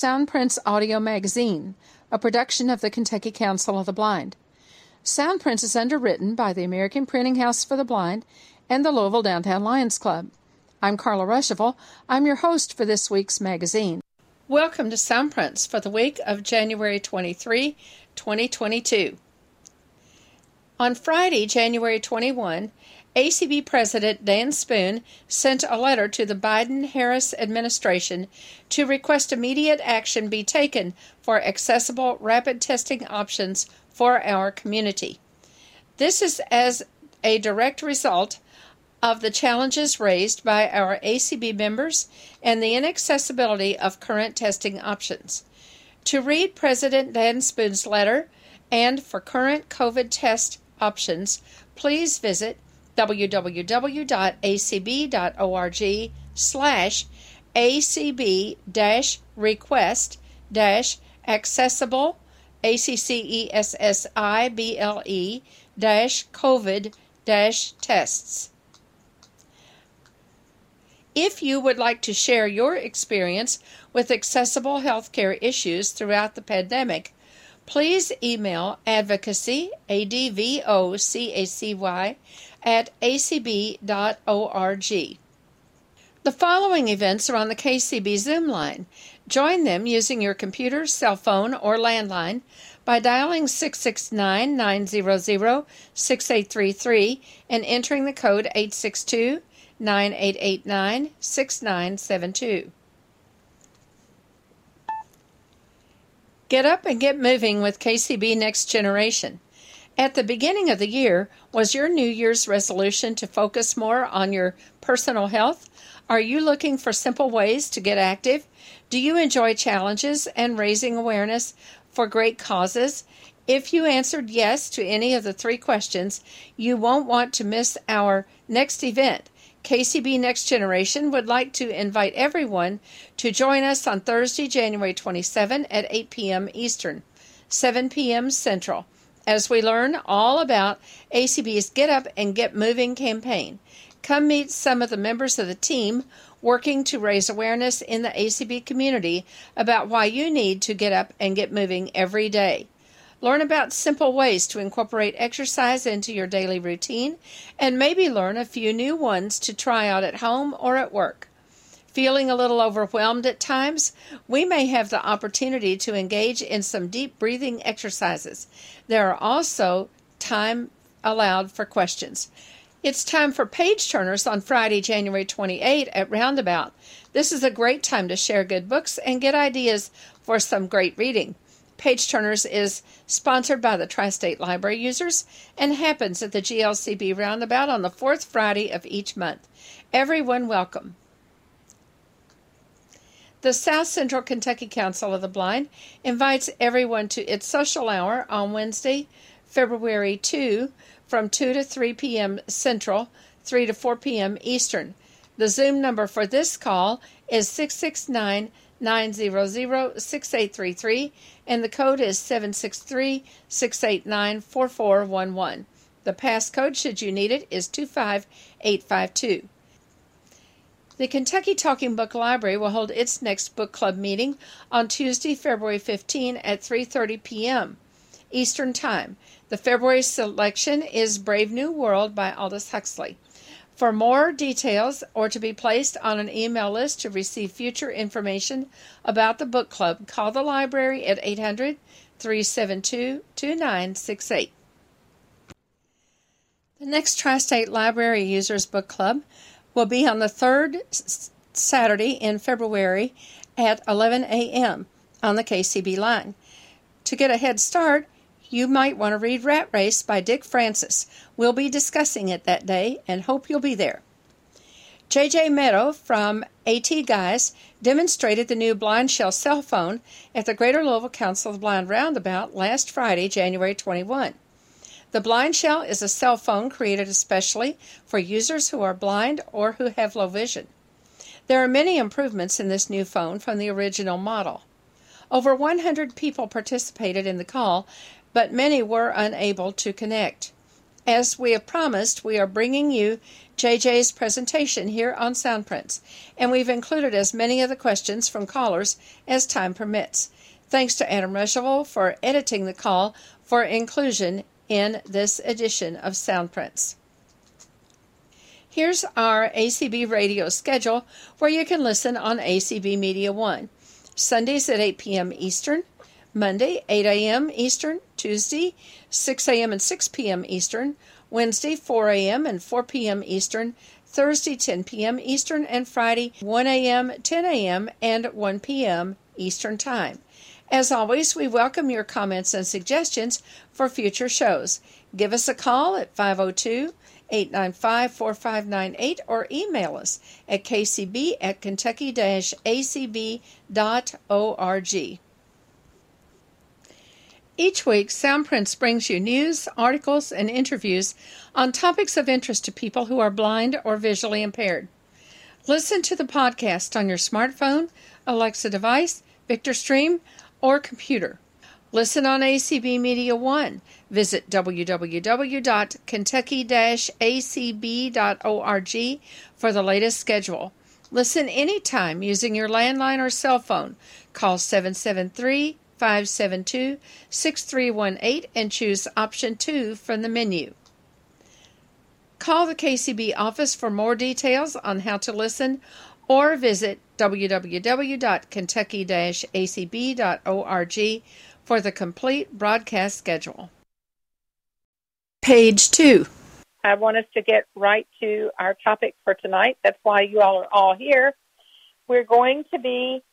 Soundprints Audio Magazine, a production of the Kentucky Council of the Blind. Soundprints is underwritten by the American Printing House for the Blind and the Louisville Downtown Lions Club. I'm Carla Ruschival. I'm your host for this week's magazine. Welcome to Soundprints for the week of January 23, 2022. On Friday, January 21, ACB President Dan Spoone sent a letter to the Biden Harris administration to request immediate action be taken for accessible rapid testing options for our community. This is as a direct result of the challenges raised by our ACB members and the inaccessibility of current testing options. To read President Dan Spoone's letter and for current COVID test options, please visit www.acb.org slash acb request accessible accessible dash covid dash tests. If you would like to share your experience with accessible healthcare issues throughout the pandemic, please email advocacy, A-D-V-O-C-A-C-Y, at acb.org. The following events are on the KCB Zoom line. Join them using your computer, cell phone, or landline by dialing 669 900 6833 and entering the code 862 9889 6972. Get up and get moving with KCB Next Generation. At the beginning of the year, was your New Year's resolution to focus more on your personal health? Are you looking for simple ways to get active? Do you enjoy challenges and raising awareness for great causes? If you answered yes to any of the three questions, you won't want to miss our next event. KCB Next Generation would like to invite everyone to join us on Thursday, January 27 at 8 p.m. Eastern, 7 p.m. Central, as we learn all about ACB's Get Up and Get Moving campaign. Come meet some of the members of the team working to raise awareness in the ACB community about why you need to get up and get moving every day. Learn about simple ways to incorporate exercise into your daily routine, and maybe learn a few new ones to try out at home or at work. Feeling a little overwhelmed at times? We may have the opportunity to engage in some deep breathing exercises. There are also time allowed for questions. It's time for page turners on Friday, January 28 at Roundabout. This is a great time to share good books and get ideas for some great reading. Page Turners is sponsored by the Tri State Library users and happens at the GLCB Roundabout on the fourth Friday of each month. Everyone welcome. The South Central Kentucky Council of the Blind invites everyone to its social hour on Wednesday, February 2 from 2 to 3 p.m. Central, 3 to 4 p.m. Eastern. The Zoom number for this call is 669 900 6833 and the code is 763 689 4411. The passcode, should you need it, is 25852. The Kentucky Talking Book Library will hold its next book club meeting on Tuesday, February 15 at 3:30 p.m. Eastern Time. The February selection is Brave New World by Aldous Huxley. For more details or to be placed on an email list to receive future information about the book club, call the library at 800 372 2968. The next Tri State Library Users Book Club will be on the third Saturday in February at 11 a.m. on the KCB line. To get a head start, you might want to read Rat Race by Dick Francis. We'll be discussing it that day and hope you'll be there. JJ Meadow from AT Guys demonstrated the new Blind Shell cell phone at the Greater Louisville Council of Blind Roundabout last Friday, January 21. The Blind Shell is a cell phone created especially for users who are blind or who have low vision. There are many improvements in this new phone from the original model. Over 100 people participated in the call, but many were unable to connect. As we have promised, we are bringing you JJ's presentation here on Soundprints, and we've included as many of the questions from callers as time permits. Thanks to Adam Recheval for editing the call for inclusion in this edition of Soundprints. Here's our ACB radio schedule where you can listen on ACB Media 1. Sundays at 8 p.m. Eastern, Monday 8 a.m. Eastern, Tuesday 6 a.m. and 6 p.m. Eastern, Wednesday 4 a.m. and 4 p.m. Eastern, Thursday 10 p.m. Eastern, and Friday 1 a.m., 10 a.m., and 1 p.m. Eastern Time. As always, we welcome your comments and suggestions for future shows. Give us a call at 502 895 4598 or email us at kcb at kentucky acb.org. Each week, Soundprints brings you news, articles, and interviews on topics of interest to people who are blind or visually impaired. Listen to the podcast on your smartphone, Alexa device, Victor Stream, or computer. Listen on ACB Media One. Visit www.kentucky-acb.org for the latest schedule. Listen anytime using your landline or cell phone. Call 773 572 6318 and choose option 2 from the menu. Call the KCB office for more details on how to listen or visit www.kentucky-acb.org for the complete broadcast schedule. Page 2. I want us to get right to our topic for tonight. That's why you all are all here. We're going to be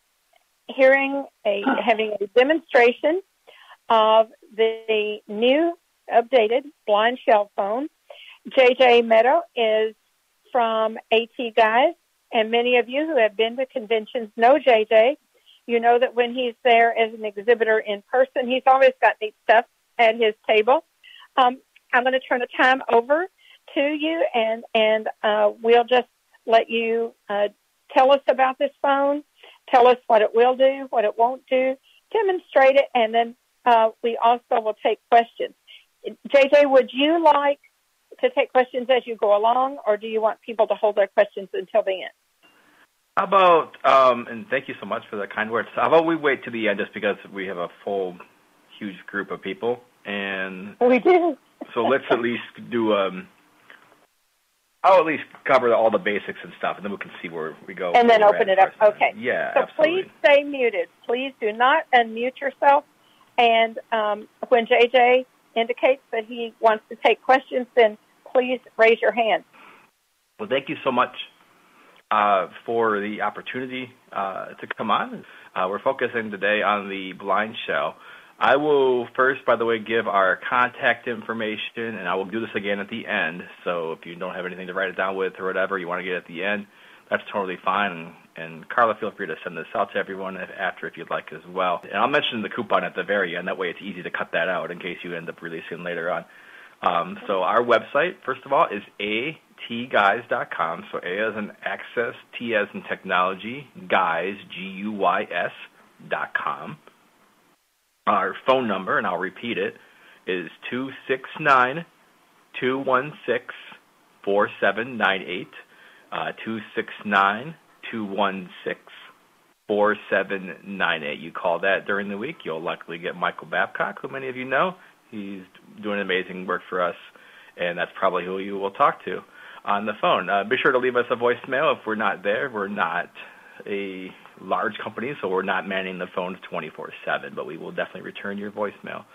hearing a having a demonstration of the new updated blind shell phone. JJ Meadow is from AT Guys and many of you who have been to conventions know JJ. You know that when he's there as an exhibitor in person, he's always got neat stuff at his table. Um, I'm going to turn the time over to you, and and uh, we'll just let you uh, tell us about this phone, tell us what it will do, what it won't do, demonstrate it, and then uh, we also will take questions. JJ, would you like to take questions as you go along, or do you want people to hold their questions until the end? How about, um, and thank you so much for the kind words. How about we wait to the end just because we have a full, huge group of people, and we do. so let's at least do. Um, I'll at least cover all the basics and stuff, and then we can see where we go. And then open it up. Okay. Yeah. So absolutely. please stay muted. Please do not unmute yourself. And um, when JJ indicates that he wants to take questions, then please raise your hand. Well, thank you so much uh, for the opportunity uh, to come on. Uh, we're focusing today on the blind shell. I will first, by the way, give our contact information, and I will do this again at the end. So if you don't have anything to write it down with or whatever, you want to get it at the end, that's totally fine. And Carla, feel free to send this out to everyone after if you'd like as well. And I'll mention the coupon at the very end. That way it's easy to cut that out in case you end up releasing later on. Um, so our website, first of all, is atguys.com. So A as in access, T as in technology, guys, G-U-Y-S dot com. Our phone number, and I'll repeat it, is two six nine two one six four seven nine eight. Uh, two six nine two one six four seven nine eight. You call that during the week, you'll likely get Michael Babcock, who many of you know. He's doing amazing work for us, and that's probably who you will talk to on the phone. Uh, be sure to leave us a voicemail if we're not there. We're not a large company, so we're not manning the phones 24/7, but we will definitely return your voicemail.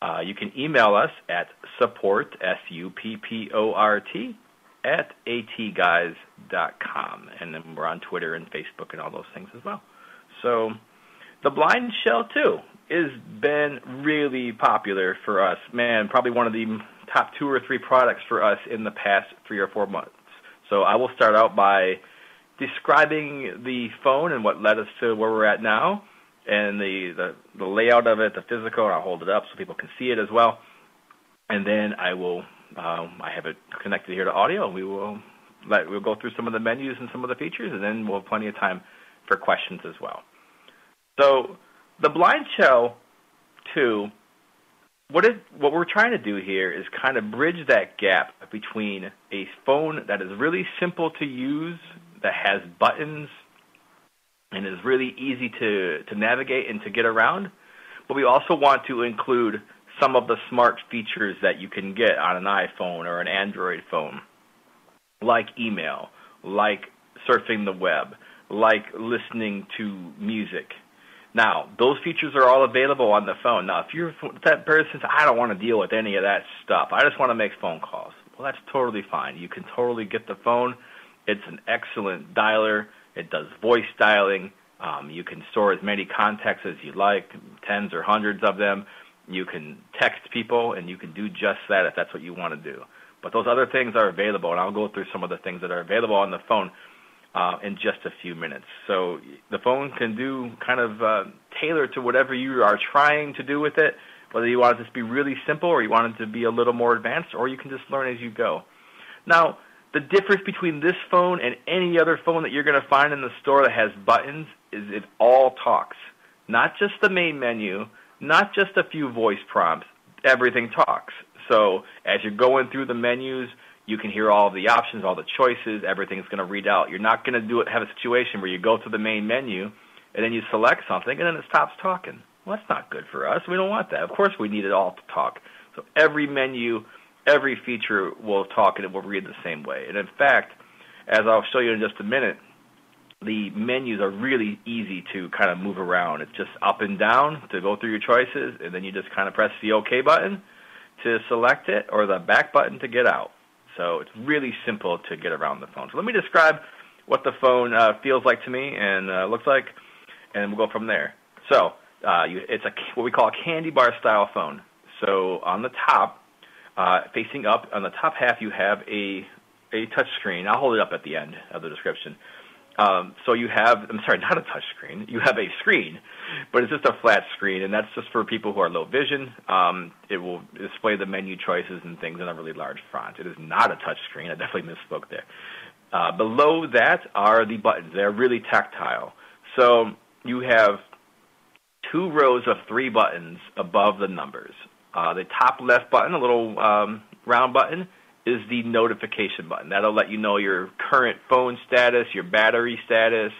Uh, you can email us at support s u p p o r t at atguys.com, and then we're on Twitter and Facebook and all those things as well. So, the Blind Shell 2 has been really popular for us. Man, probably one of the top two or three products for us in the past three or four months. So I will start out by describing the phone and what led us to where we're at now, and the, the, the layout of it, the physical. I'll hold it up so people can see it as well, and then I will um, I have it connected here to audio, and we will let we'll go through some of the menus and some of the features, and then we'll have plenty of time for questions as well. So the Blind show, too. what is what we're trying to do here is kind of bridge that gap between a phone that is really simple to use, that has buttons, and is really easy to, to navigate and to get around. But we also want to include some of the smart features that you can get on an iPhone or an Android phone, like email, like surfing the web, like listening to music. Now, those features are all available on the phone. Now, if you're that person says, I don't want to deal with any of that stuff, I just want to make phone calls. Well, that's totally fine. You can totally get the phone. It's an excellent dialer. It does voice dialing. Um, you can store as many contacts as you like, tens or hundreds of them. You can text people, and you can do just that if that's what you want to do. But those other things are available, and I'll go through some of the things that are available on the phone uh, in just a few minutes. So the phone can do kind of uh, tailor to whatever you are trying to do with it, whether you want it to be really simple or you want it to be a little more advanced, or you can just learn as you go. Now, the difference between this phone and any other phone that you're going to find in the store that has buttons is it all talks. Not just the main menu, not just a few voice prompts, everything talks. So as you're going through the menus, you can hear all of the options, all the choices, everything's going to read out. You're not going to do it have a situation where you go to the main menu and then you select something and then it stops talking. Well, that's not good for us. We don't want that. Of course, we need it all to talk. So every menu, every feature will talk and it will read the same way. And in fact, as I'll show you in just a minute, the menus are really easy to kind of move around. It's just up and down to go through your choices, and then you just kind of press the OK button to select it or the back button to get out. So it's really simple to get around the phone. So let me describe what the phone uh, feels like to me and uh, looks like, and we'll go from there. So uh, you, it's a what we call a candy bar style phone. So on the top, uh, facing up on the top half, you have a a touch screen. I'll hold it up at the end of the description. Um, so you have, I'm sorry, not a touch screen. You have a screen, but it's just a flat screen, and that's just for people who are low vision. Um, it will display the menu choices and things in a really large font. It is not a touch screen. I definitely misspoke there. Uh, below that are the buttons. They're really tactile. So you have two rows of three buttons above the numbers. Uh, the top left button, a little um, round button, is the notification button. That'll let you know your current phone status, your battery status,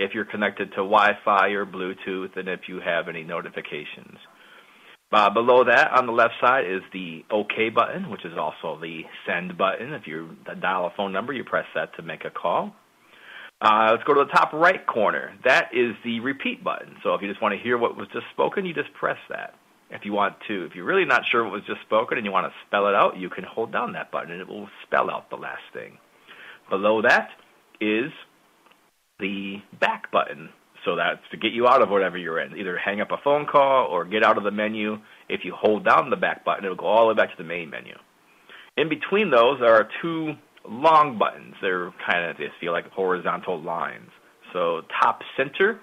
if you're connected to Wi-Fi or Bluetooth, and if you have any notifications. Uh, below that, on the left side, is the OK button, which is also the send button. If you dial a phone number, you press that to make a call. Uh, let's go to the top right corner. That is the repeat button. So if you just want to hear what was just spoken, you just press that. If you want to, if you're really not sure what was just spoken and you want to spell it out, you can hold down that button and it will spell out the last thing. Below that is the back button. So that's to get you out of whatever you're in. Either hang up a phone call or get out of the menu. If you hold down the back button, it'll go all the way back to the main menu. In between those, are two long buttons. They're kind of, they feel like horizontal lines. So top center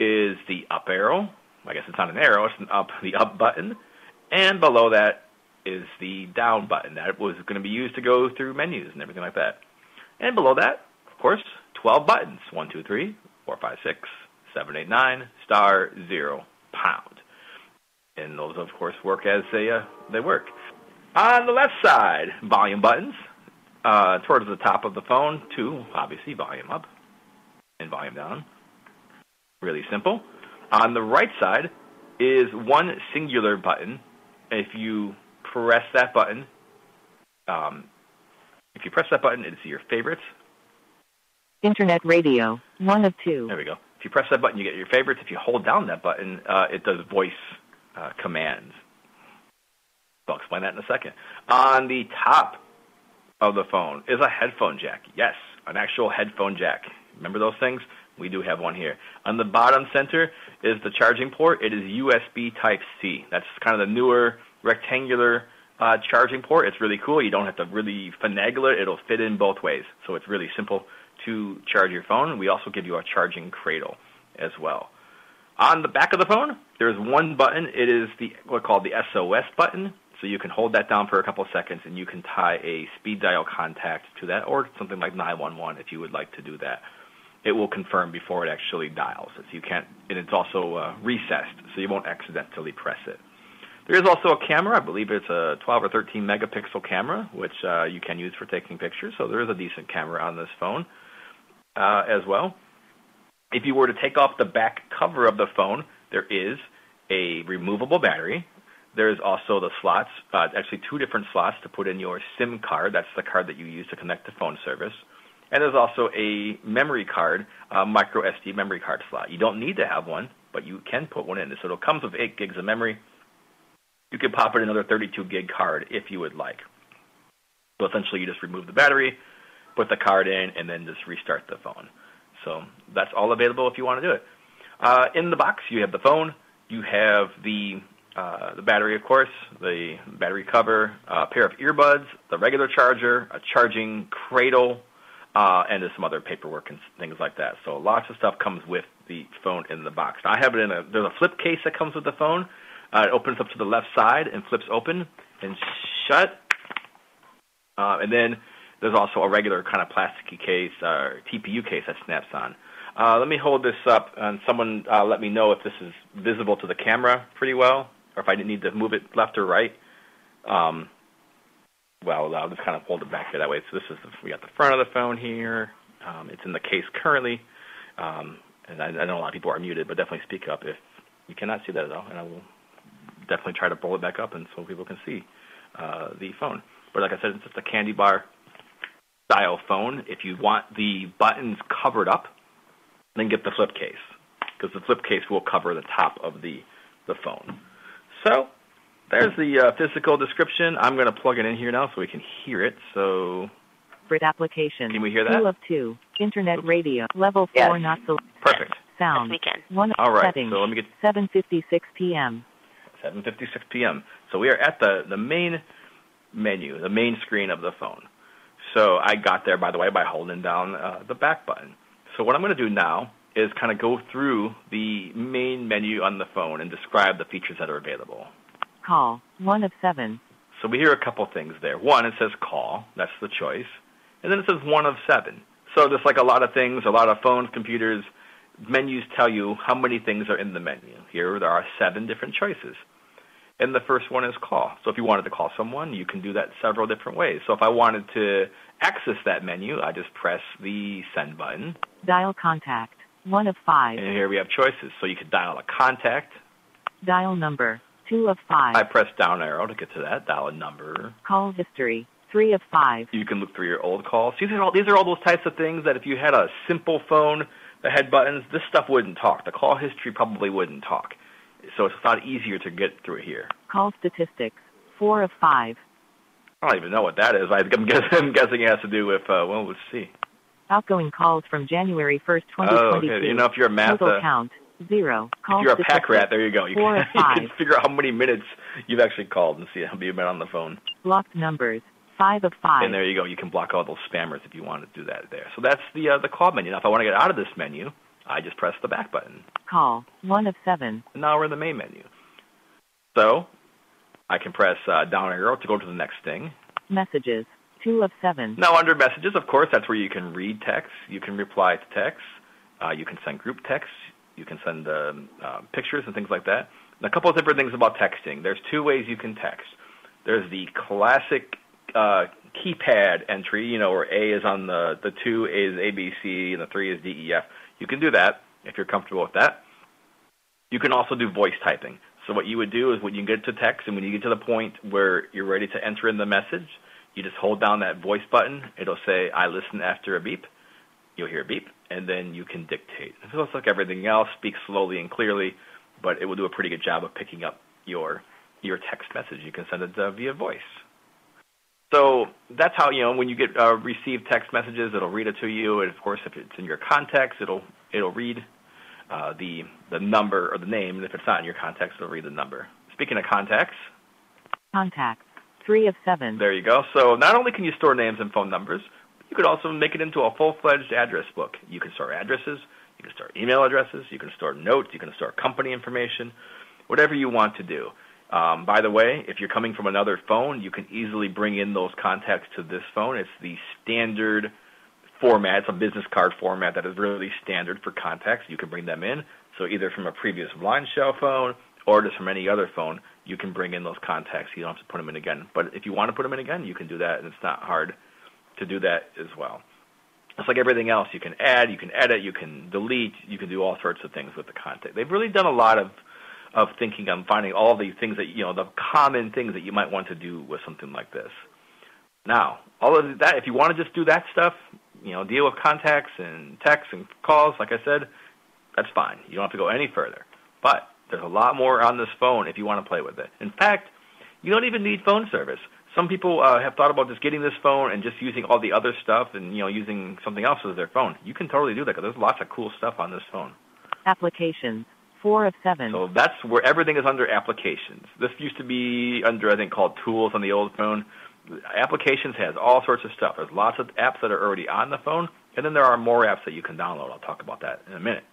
is the up arrow, I guess it's not an arrow, it's an up, the up button. And below that is the down button. That was going to be used to go through menus and everything like that. And below that, of course, 12 buttons. 1, 2, 3, 4, 5, 6, 7, 8, 9, star, 0, pound. And those, of course, work as they, uh, they work. On the left side, volume buttons. Uh, towards the top of the phone, two, obviously, volume up and volume down. Really simple. On the right side is one singular button. If you press that button, um, if you press that button, it's your favorites. Internet radio, one of two. There we go. If you press that button, you get your favorites. If you hold down that button, uh, it does voice uh, commands. I'll explain that in a second. On the top of the phone is a headphone jack. Yes, an actual headphone jack. Remember those things? We do have one here. On the bottom center is the charging port. It is USB Type C. That's kind of the newer rectangular uh, charging port. It's really cool. You don't have to really finagle it. It'll fit in both ways. So it's really simple to charge your phone. We also give you a charging cradle as well. On the back of the phone, there's one button. It is the what's called the SOS button. So you can hold that down for a couple seconds and you can tie a speed dial contact to that or something like 911 if you would like to do that it will confirm before it actually dials. So you can't, and it's also uh, recessed, so you won't accidentally press it. There is also a camera. I believe it's a 12 or 13 megapixel camera, which uh, you can use for taking pictures. So there is a decent camera on this phone uh, as well. If you were to take off the back cover of the phone, there is a removable battery. There's also the slots, uh, actually two different slots to put in your SIM card. That's the card that you use to connect to phone service. And there's also a memory card, a micro SD memory card slot. You don't need to have one, but you can put one in. So it comes with 8 gigs of memory. You can pop in another 32 gig card if you would like. So essentially, you just remove the battery, put the card in, and then just restart the phone. So that's all available if you want to do it. Uh, in the box, you have the phone, you have the uh, the battery, of course, the battery cover, a pair of earbuds, the regular charger, a charging cradle, uh, and some other paperwork and things like that. So lots of stuff comes with the phone in the box. Now I have it in a there's a flip case that comes with the phone. Uh, it opens up to the left side and flips open and shut. Uh, and then there's also a regular kind of plasticky case, uh, TPU case that snaps on. Uh, let me hold this up, and someone uh, let me know if this is visible to the camera pretty well, or if I need to move it left or right. Um, well, I'll just kind of hold it back here that way. So this is the, we got the front of the phone here. Um, it's in the case currently, um, and I, I know a lot of people are muted, but definitely speak up if you cannot see that at all, and I will definitely try to pull it back up and so people can see uh, the phone. But like I said, it's just a candy bar style phone. If you want the buttons covered up, then get the flip case because the flip case will cover the top of the the phone. So there's the uh, physical description. I'm going to plug it in here now so we can hear it. So Brit application. Can we hear that? Two of two. Internet Oops. radio. Level Yes. four not so perfect. sound. Yes, we can. One All right. settings. So let me get 7:56 p.m. 7:56 p.m. So we are at the the main menu, the main screen of the phone. So I got there, by the way, by holding down uh, the back button. So what I'm going to do now is kind of go through the main menu on the phone and describe the features that are available. Call one of seven. So we hear a couple things there. One, it says call. That's the choice. And then it says one of seven. So just like a lot of things, a lot of phones, computers, menus tell you how many things are in the menu. Here there are seven different choices. And the first one is call. So if you wanted to call someone, you can do that several different ways. So if I wanted to access that menu, I just press the send button. Dial contact one of five. And here we have choices. So you could dial a contact. Dial number two of five. I press down arrow to get to that. Dial a number. Call history three of five. You can look through your old calls. These are all these are all those types of things that if you had a simple phone that had buttons, this stuff wouldn't talk. The call history probably wouldn't talk. So it's a lot easier to get through here. Call statistics four of five. I don't even know what that is. I'm guessing, I'm guessing it has to do with uh, well, let's see. Outgoing calls from January 1st, Oh, 2022. okay. You know, if you're a math, Total uh, count zero. Call if you're a pack rat, there you go. You Four can, of you can figure out how many minutes you've actually called and see how many you've been on the phone. Blocked numbers five of five. And there you go. You can block all those spammers if you want to do that there. So that's the uh, the call menu. Now, if I want to get out of this menu, I just press the back button. Call one of seven. And now we're in the main menu. So I can press uh, down arrow to go to the next thing. Messages two of seven. Now, under messages, of course, that's where you can read text. You can reply to text. Uh, you can send group texts. You can send um, uh, pictures and things like that. And a couple of different things about texting. There's two ways you can text. There's the classic uh, keypad entry, you know, where A is on the the two is ABC and the three is DEF. You can do that if you're comfortable with that. You can also do voice typing. So what you would do is when you get to text and when you get to the point where you're ready to enter in the message, you just hold down that voice button. It'll say, I listen after a beep. You'll hear a beep, and then you can dictate. So it's like everything else, speak slowly and clearly, but it will do a pretty good job of picking up your your text message. You can send it via voice. So that's how you know when you get uh, receive text messages, it'll read it to you, and of course, if it's in your contacts, it'll it'll read uh, the the number or the name, and if it's not in your contacts, it'll read the number. Speaking of contacts, Contacts three of seven. there you go. So not only can you store names and phone numbers, you could also make it into a full-fledged address book. You can store addresses, you can store email addresses, you can store notes, you can store company information, whatever you want to do. Um, by the way, if you're coming from another phone, you can easily bring in those contacts to this phone. It's the standard format. It's a business card format that is really standard for contacts. You can bring them in. So either from a previous blind shell phone or just from any other phone, you can bring in those contacts. You don't have to put them in again. But if you want to put them in again, you can do that, and it's not hard to do that as well. It's like everything else. You can add, you can edit, you can delete, you can do all sorts of things with the contact. They've really done a lot of of thinking on finding all the things that you know the common things that you might want to do with something like this. Now, all of that, if you want to just do that stuff, you know, deal with contacts and texts and calls, like I said, that's fine. You don't have to go any further. But there's a lot more on this phone if you want to play with it. In fact, you don't even need phone service. Some people uh, have thought about just getting this phone and just using all the other stuff and you know using something else as their phone. You can totally do that because there's lots of cool stuff on this phone. Applications. Four of seven. So that's where everything is under applications. This used to be under I think called tools on the old phone. Applications has all sorts of stuff. There's lots of apps that are already on the phone, and then there are more apps that you can download. I'll talk about that in a minute.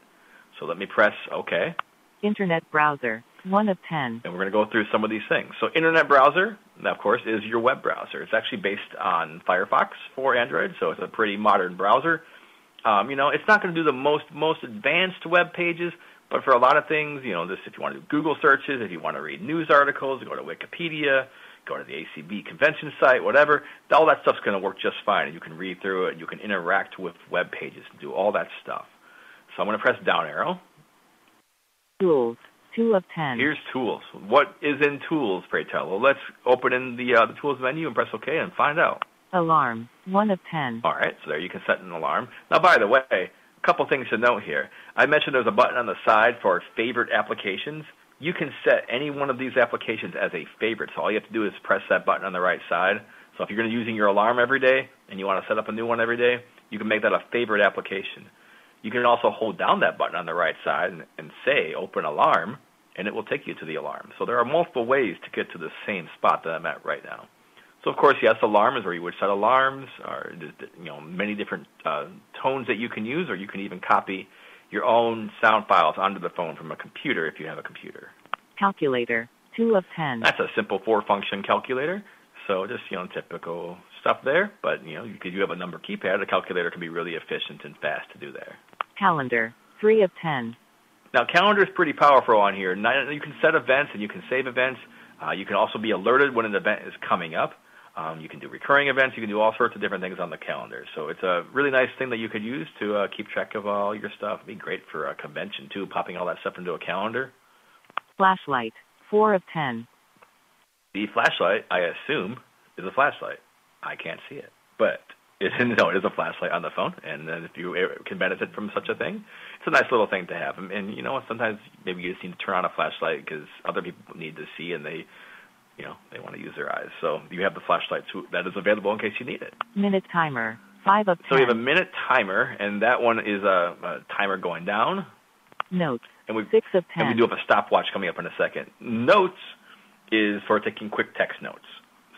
So let me press OK. Internet browser. One of ten. And we're going to go through some of these things. So internet browser, of course, is your web browser. It's actually based on Firefox for Android, so it's a pretty modern browser. Um, you know, it's not going to do the most most advanced web pages, but for a lot of things, you know, this if you want to do Google searches, if you want to read news articles, go to Wikipedia, go to the ACB convention site, whatever, all that stuff's going to work just fine. And you can read through it, you can interact with web pages and do all that stuff. So I'm going to press down arrow. Tools. Two of ten. Here's tools. What is in tools, pray tell? Well, let's open in the uh, the tools menu and press OK and find out. Alarm. One of ten. All right, so there you can set an alarm. Now, by the way, couple things to note here. I mentioned there's a button on the side for favorite applications. You can set any one of these applications as a favorite. So all you have to do is press that button on the right side. So if you're going to using your alarm every day and you want to set up a new one every day, you can make that a favorite application. You can also hold down that button on the right side and, and say open alarm, and it will take you to the alarm. So there are multiple ways to get to the same spot that I'm at right now. So of course, yes, alarm is where you would set alarms, or you know many different uh, tones that you can use, or you can even copy your own sound files onto the phone from a computer if you have a computer. Calculator. Two of ten. That's a simple four-function calculator. So just you know typical stuff there, but you know because you have a number keypad, a calculator can be really efficient and fast to do there. Calendar. Three of ten. Now calendar is pretty powerful on here. You can set events and you can save events. Uh, you can also be alerted when an event is coming up. Um, you can do recurring events. You can do all sorts of different things on the calendar. So it's a really nice thing that you could use to uh, keep track of all your stuff. It'd be great for a convention too, popping all that stuff into a calendar. Flashlight. Four of ten. The flashlight, I assume, is a flashlight. I can't see it, but it, no, it is a flashlight on the phone. And then if you can benefit from such a thing, it's a nice little thing to have. And, and you know, sometimes maybe you just need to turn on a flashlight because other people need to see and they you know they want to use their eyes. So you have the flashlight too, that is available in case you need it. Minute timer, five of ten. So we have a minute timer, and that one is a, a timer going down. Notes. And we six of ten. And we do have a stopwatch coming up in a second. Notes is for taking quick text notes.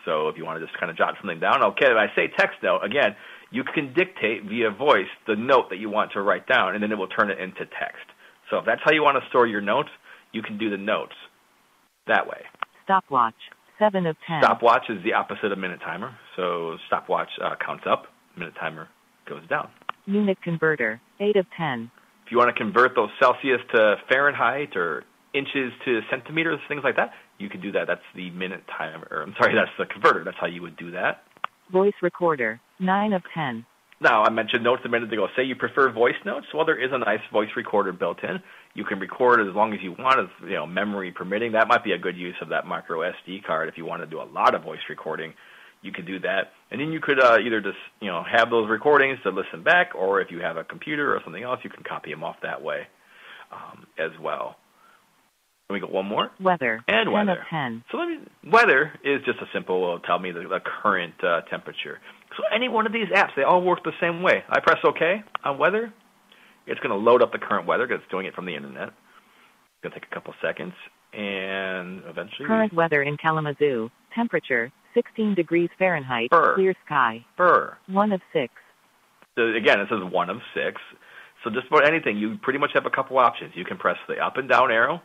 So if you want to just kind of jot something down, okay. If I say text note again, you can dictate via voice the note that you want to write down, and then it will turn it into text. So if that's how you want to store your notes, you can do the notes that way. Stopwatch. Seven of ten. Stopwatch is the opposite of minute timer. So stopwatch uh, counts up, minute timer goes down. Unit converter. Eight of ten. If you want to convert those Celsius to Fahrenheit or inches to centimeters, things like that, you can do that. That's the minute timer. I'm sorry, that's the converter. That's how you would do that. Voice recorder. Nine of ten. Now, I mentioned notes a minute ago. Say you prefer voice notes. Well, there is a nice voice recorder built in. You can record as long as you want, as you know, memory permitting. That might be a good use of that micro SD card if you want to do a lot of voice recording. You could do that, and then you could uh, either just you know have those recordings to listen back, or if you have a computer or something else, you can copy them off that way um, as well. Let me go one more. Weather. And 10 weather. Of 10. So let me, weather is just a simple, tell me the, the current uh, temperature. So any one of these apps, they all work the same way. I press OK on weather. It's going to load up the current weather because it's doing it from the internet. It's going to take a couple seconds, and eventually. Current weather in Kalamazoo. Temperature 16 degrees Fahrenheit. Burr. Clear sky. Burr. One of six. So again, it says one of six. So just about anything, you pretty much have a couple options. You can press the up and down arrow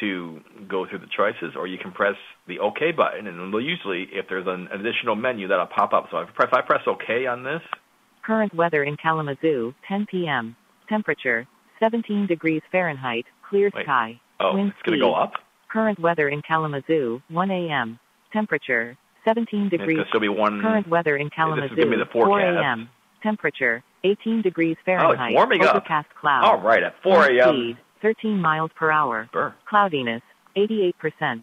to go through the choices, or you can press the OK button, and usually, if there's an additional menu, that'll pop up. So if I press, if I press OK on this. Current weather in Kalamazoo, 10 p.m. Temperature, 17 degrees Fahrenheit, clear Wait. sky. Oh, Wind it's going to go up? Current weather in Kalamazoo, 1 a.m. Temperature, 17 It's degrees. gonna still be one. Current weather in this Kalamazoo, is gonna be the 4 forecast. a.m. Temperature, 18 degrees oh, Fahrenheit. Oh, warming up. Overcast clouds. All right, at 4 a.m. Speed, 13 miles per hour. Burr. Cloudiness, 88%.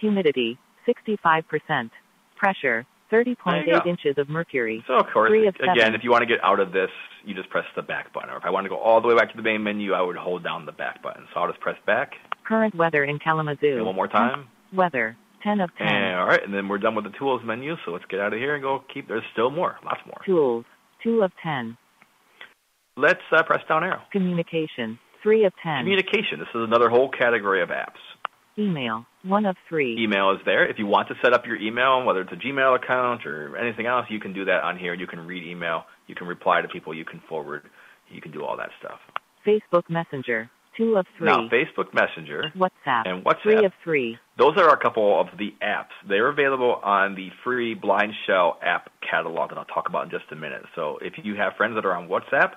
Humidity, 65%. Pressure, 30.8 inches of mercury. So of course, Three of again, seven. if you want to get out of this, you just press the back button. Or if I want to go all the way back to the main menu, I would hold down the back button. So I'll just press back. Current weather in Kalamazoo. And one more time. Weather, 10 of 10. And all right, and then we're done with the tools menu. So let's get out of here and go. Keep. There's still more, lots more. Tools, 2 of 10. Let's uh, press down arrow. Communication, 3 of 10. Communication. This is another whole category of apps. Email, 1 of 3. Email is there. If you want to set up your email, whether it's a Gmail account or anything else, you can do that on here. You can read email. You can reply to people. You can forward. You can do all that stuff. Facebook Messenger, 2 of 3. Now, Facebook Messenger WhatsApp, and WhatsApp. 3 WhatsApp of 3. Those are a couple of the apps. They're available on the free Blind Shell app catalog that I'll talk about in just a minute. So if you have friends that are on WhatsApp,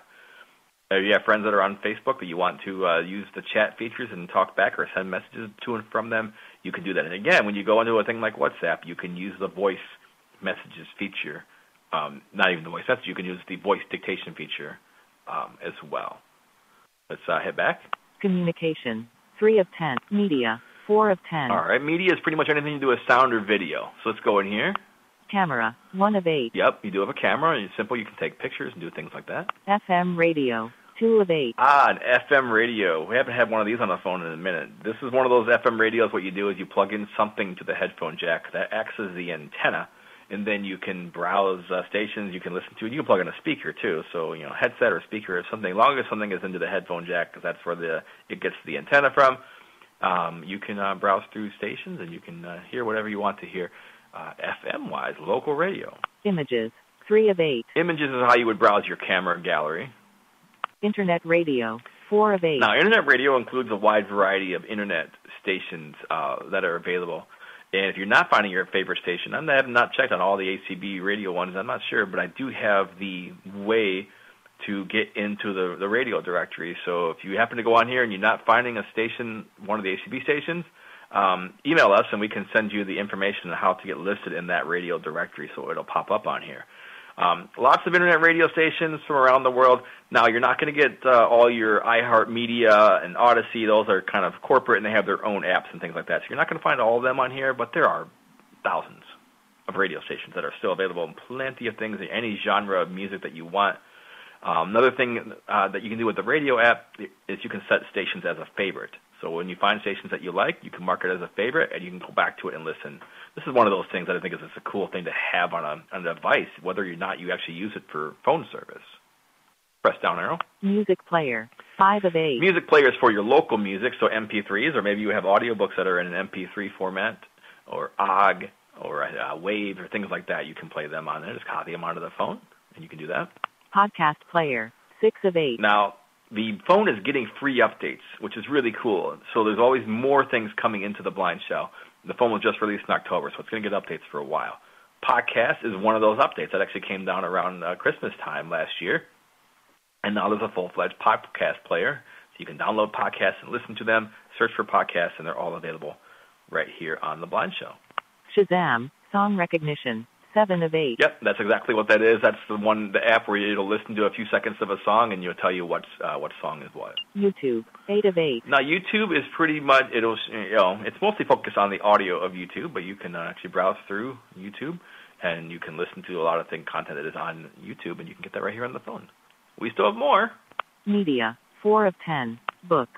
or you have friends that are on Facebook that you want to uh, use the chat features and talk back or send messages to and from them, you can do that. And again, when you go into a thing like WhatsApp, you can use the voice messages feature. Um, not even the voice message, you can use the voice dictation feature um, as well. Let's uh, hit back. Communication, 3 of 10. Media, 4 of 10. All right, media is pretty much anything to do with sound or video. So let's go in here. Camera, 1 of 8. Yep, you do have a camera. It's simple. You can take pictures and do things like that. FM radio, 2 of 8. Ah, an FM radio. We haven't had one of these on the phone in a minute. This is one of those FM radios. What you do is you plug in something to the headphone jack that acts as the antenna, and then you can browse uh, stations you can listen to. It, you can plug in a speaker too. So you know, headset or speaker or something. Long as something is into the headphone jack, because that's where the it gets the antenna from. Um, you can uh, browse through stations and you can uh, hear whatever you want to hear. Uh, FM wise, local radio. Images, 3 of 8. Images is how you would browse your camera gallery. Internet radio, 4 of 8. Now, internet radio includes a wide variety of internet stations uh, that are available. And if you're not finding your favorite station, I'm- have not checked on all the ACB radio ones. I'm not sure, but I do have the way to get into the, the radio directory. So if you happen to go on here and you're not finding a station, one of the ACB stations, um, email us and we can send you the information on how to get listed in that radio directory so it'll pop up on here. Um, lots of internet radio stations from around the world. Now, you're not going to get uh, all your iHeartMedia and Audacy. Those are kind of corporate and they have their own apps and things like that. So you're not going to find all of them on here, but there are thousands of radio stations that are still available and plenty of things in any genre of music that you want. Um, another thing uh, that you can do with the radio app is you can set stations as a favorite. So when you find stations that you like, you can mark it as a favorite, and you can go back to it and listen. This is one of those things that I think is just a cool thing to have on a, on a device, whether or not you actually use it for phone service. Press down arrow. Music player, 5 of 8. Music player is for your local music, so MP3s, or maybe you have audiobooks that are in an MP3 format, or OGG, or a, a Wave, or things like that. You can play them on there. Just copy them onto the phone, and you can do that. Podcast player, 6 of 8. Now, the phone is getting free updates, which is really cool. So there's always more things coming into the Blind Shell. The phone was just released in October, so it's going to get updates for a while. Podcast is one of those updates that actually came down around uh, Christmas time last year. And now there's a full-fledged podcast player. So you can download podcasts and listen to them, search for podcasts, and they're all available right here on the Blind Shell. Shazam, song recognition, 7 of 8. Yep, that's exactly what that is. That's the one, the app where it'll listen to a few seconds of a song and it'll tell you what's uh, what song is what. YouTube, 8 of 8. Now YouTube is pretty much it'll you know it's mostly focused on the audio of YouTube, but you can uh, actually browse through YouTube and you can listen to a lot of thing content that is on YouTube, and you can get that right here on the phone. We still have more. Media, 4 of 10. Books,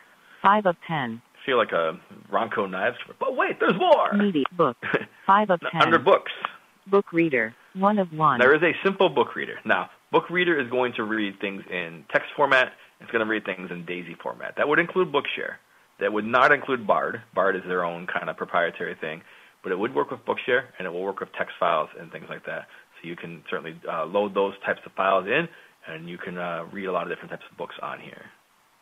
5 of 10. I feel like a Ronco Knives, but wait, there's more. Media, books, 5 of 10. Under books, Book reader, 1 of 1. there is a simple book reader. Now, book reader is going to read things in text format. It's going to read things in DAISY format. That would include Bookshare. That would not include Bard. Bard is their own kind of proprietary thing, but it would work with Bookshare and it will work with text files and things like that. So you can certainly uh, load those types of files in, and you can uh, read a lot of different types of books on here.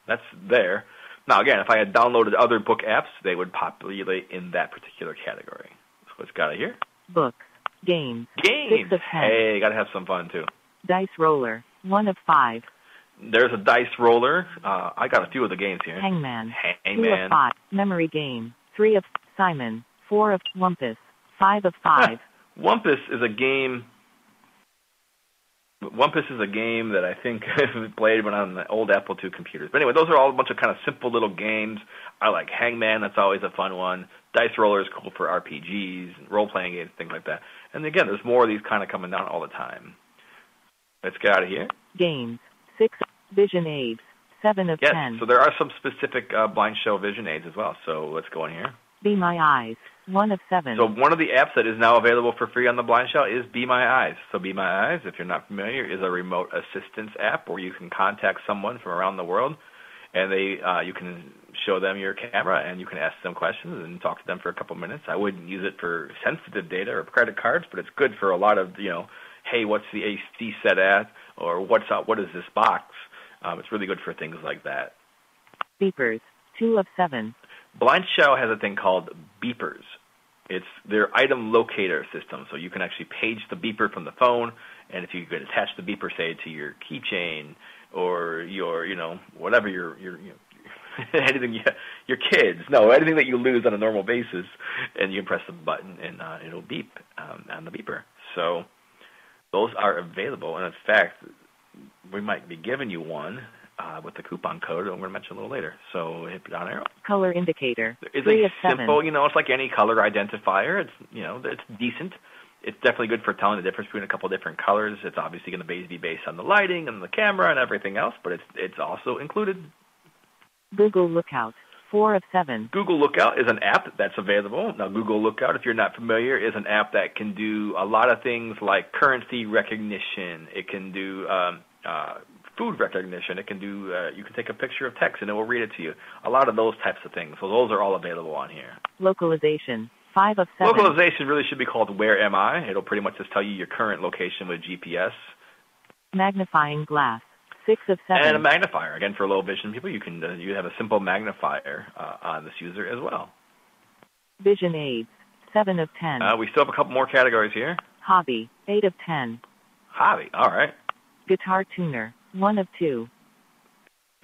That's there. Now, again, if I had downloaded other book apps, they would populate in that particular category. So it's got it here. Books, games, Games. Six of ten. Hey, got to have some fun too. dice roller, 1 of 5. There's a dice roller. Uh, I got a few of the games here. Hangman, Hangman. 2 of 5. Memory game, 3 of Simon. 4 of Wumpus. 5 of 5. Wumpus is a game. Wumpus is a game that I think I played when on the old Apple II computers. But anyway, those are all a bunch of kind of simple little games. I like Hangman. That's always a fun one. Dice Roller is cool for RPGs and role-playing games, things like that. And again, there's more of these kind of coming down all the time. Let's get out of here. Games. 6 Vision Aids. 7 of Yes, 10. so there are some specific uh, blind shell vision aids as well. So let's go in here. Be My Eyes. 1 of 7. So one of the apps that is now available for free on the Blind Shell is Be My Eyes. So Be My Eyes, if you're not familiar, is a remote assistance app where you can contact someone from around the world, and they uh, you can show them your camera and you can ask them questions and talk to them for a couple minutes. I wouldn't use it for sensitive data or credit cards, but it's good for a lot of you know, hey, what's the AC set at, or what's up, what is this box? Um, it's really good for things like that. Beepers. 2 of 7. Blind Shell has a thing called beepers. It's their item locator system, so you can actually page the beeper from the phone, and if you could attach the beeper, say, to your keychain or your, you know, whatever your your, you know, anything you, your kids, no, anything that you lose on a normal basis, and you can press the button and uh, it'll beep um, on the beeper. So those are available, and in fact, we might be giving you one uh, with the coupon code. That I'm going to mention a little later. So hit down arrow. Color indicator. It's 3 a of 7. simple, you know, it's like any color identifier. It's, you know, it's decent. It's definitely good for telling the difference between a couple of different colors. It's obviously going to be based on the lighting and the camera and everything else, but it's it's also included. Google Lookout. 4 of 7. Google Lookout is an app that's available. Now, Google Lookout, if you're not familiar, is an app that can do a lot of things like currency recognition. It can do um, uh, food recognition. It can do. Uh, you can take a picture of text and it will read it to you. A lot of those types of things. So those are all available on here. Localization. 5 of 7. Localization really should be called Where Am I? It'll pretty much just tell you your current location with GPS. Magnifying glass. 6 of 7. And a magnifier. Again, for low vision people, you can uh, you have a simple magnifier uh, on this user as well. Vision aids. 7 of 10. Uh, we still have a couple more categories here. Hobby. 8 of 10. Hobby. All right. Guitar tuner. 1 of 2.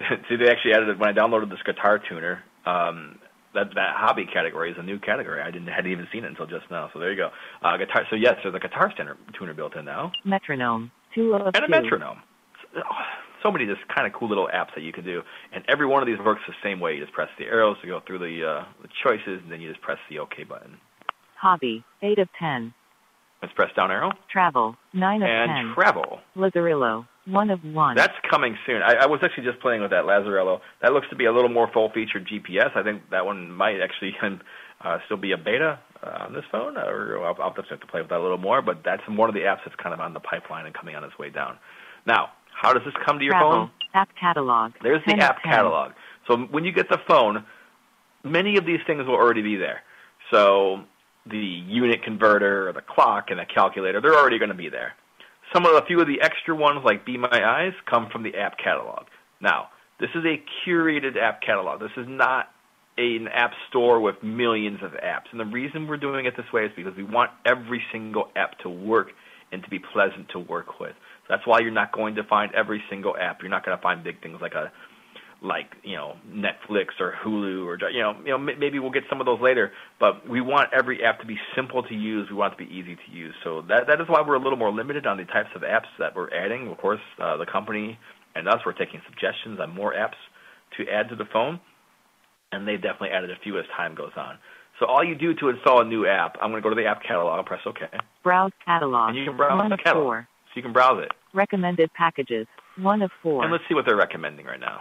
See, they actually added it when I downloaded this guitar tuner. Um, that that hobby category is a new category. I didn't hadn't even seen it until just now. So there you go. Uh, guitar. So yes, there's a guitar tuner, tuner built in now, Metronome. 2 of and a metronome. So many just kind of cool little apps that you can do, and every one of these works the same way. You just press the arrows to go through the uh, the choices, and then you just press the OK button. Hobby. 8 of 10. Let's press down arrow Travel. 9 of and 10. travel. Lazarillo. 1 of 1. That's coming soon. I, I was actually just playing with that Lazarillo. That looks to be a little more full-featured GPS. I think that one might actually uh, still be a beta uh, on this phone, or I'll, I'll just have to play with that a little more. But that's one of the apps that's kind of on the pipeline and coming on its way down. Now, how does this come to your Travel. phone? App catalog. There's the app 10. catalog. So when you get the phone, many of these things will already be there. So the unit converter or the clock and the calculator, they're already going to be there. Some of the few of the extra ones, like Be My Eyes, come from the app catalog. Now, this is a curated app catalog. This is not an app store with millions of apps. And the reason we're doing it this way is because we want every single app to work and to be pleasant to work with. That's why you're not going to find every single app. You're not going to find big things like a like you know Netflix or Hulu or you know you know m- maybe we'll get some of those later. But we want every app to be simple to use. We want it to be easy to use. So that that is why we're a little more limited on the types of apps that we're adding. Of course, uh, the company and us we're taking suggestions on more apps to add to the phone, and they've definitely added a few as time goes on. So all you do to install a new app, I'm going to go to the app catalog and press OK, Browse catalog. and you can browse 1 the catalog. 4. So you can browse it, Recommended packages. 1 of 4. and let's see what they're recommending right now.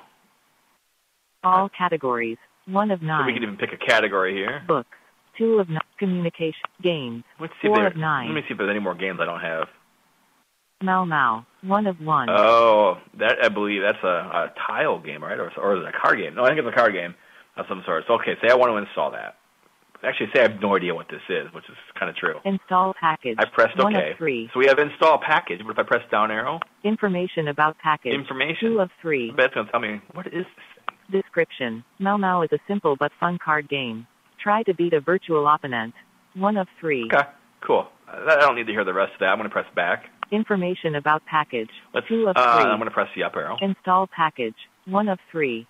All categories. 1 of So 9. we can even pick a category here. Books. 2 of 9. Communication. Games. Let's see if 4 there- of 9. Let me see if there's any more games I don't have. Mau Mau. 1 of 1. Oh, that I believe that's a, a tile game, right? Or, or is it a card game? No, I think it's a card game of some sort. So okay, say I want to install that. Actually, say I have no idea what this is, which is kind of true. Install package. I pressed 1 OK. of 3. So we have install package. But if I press down arrow, Information about package. information. 2 of 3. I bet it's going to tell me what is this. Description. Mau Mau is a simple but fun card game. Try to beat a virtual opponent. 1 of 3. Okay, cool. I don't need to hear the rest of that. I'm going to press back. Information about package. Let's. 2 of uh, 3. I'm going to press the up arrow, Install package. 1 of 3.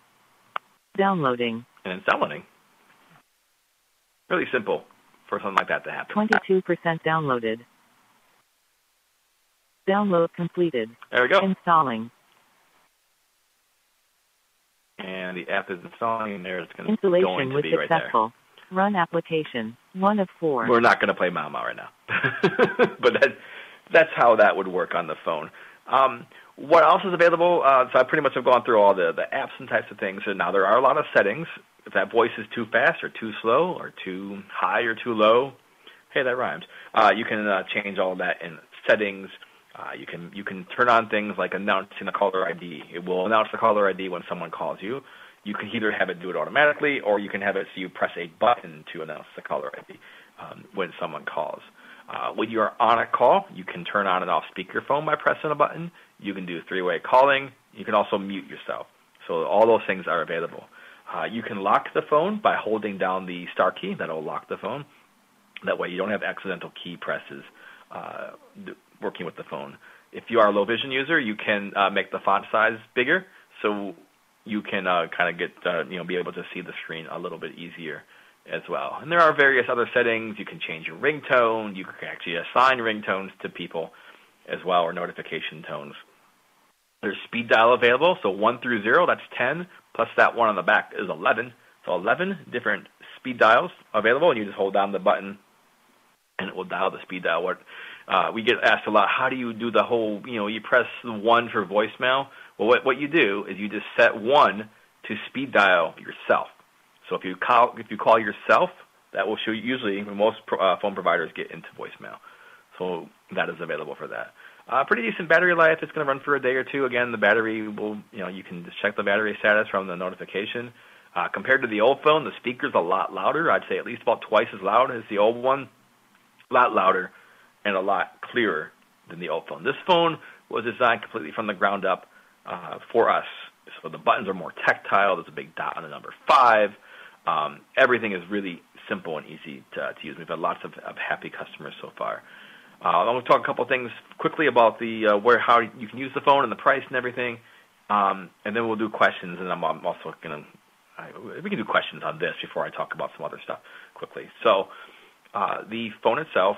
Downloading. and it's downloading. Really simple for something like that to happen. 22% downloaded. Download completed. There we go. Installing. And the app is installing, and there it's going, Installation going to was be right there. successful. Run application. One of four. We're not going to play Mau Mau right now, but that, that's how that would work on the phone. Um, what else is available? Uh, so I pretty much have gone through all the, the apps and types of things, and now there are a lot of settings. If that voice is too fast or too slow or too high or too low, hey, that rhymes. Uh, you can uh, change all of that in settings. Uh, you can you can turn on things like announcing the caller ID. It will announce the caller ID when someone calls you. You can either have it do it automatically, or you can have it so you press a button to announce the caller ID um, when someone calls. Uh, when you are on a call, you can turn on and off speakerphone by pressing a button. You can do three-way calling. You can also mute yourself. So all those things are available. Uh, you can lock the phone by holding down the star key. That'll lock the phone. That way you don't have accidental key presses uh, working with the phone. If you are a low vision user, you can uh, make the font size bigger, so you can uh, kind of get uh, you know be able to see the screen a little bit easier as well. And there are various other settings. You can change your ringtone. You can actually assign ringtones to people as well, or notification tones. There's speed dial available, so 1 through 0, that's 10, plus that one on the back is 11. So 11 different speed dials available, and you just hold down the button, and it will dial the speed dial. What uh, we get asked a lot, how do you do the whole, you know, you press 1 for voicemail. Well, what, what you do is you just set 1 to speed dial yourself. So if you call if you call yourself, that will show you usually most uh, phone providers get into voicemail. So that is available for that. Uh, pretty decent battery life. It's going to run for a day or two. Again, the battery will, you know, you can just check the battery status from the notification. Uh, compared to the old phone, the speaker's a lot louder. I'd say at least about twice as loud as the old one. A lot louder and a lot clearer than the old phone. This phone was designed completely from the ground up uh, for us. So the buttons are more tactile. There's a big dot on the number five. Um, everything is really simple and easy to, to use. We've had lots of, of happy customers so far. I'm going to talk a couple things quickly about the uh, where how you can use the phone and the price and everything, um, and then we'll do questions. And I'm, I'm also going to we can do questions on this before I talk about some other stuff quickly. So uh, the phone itself,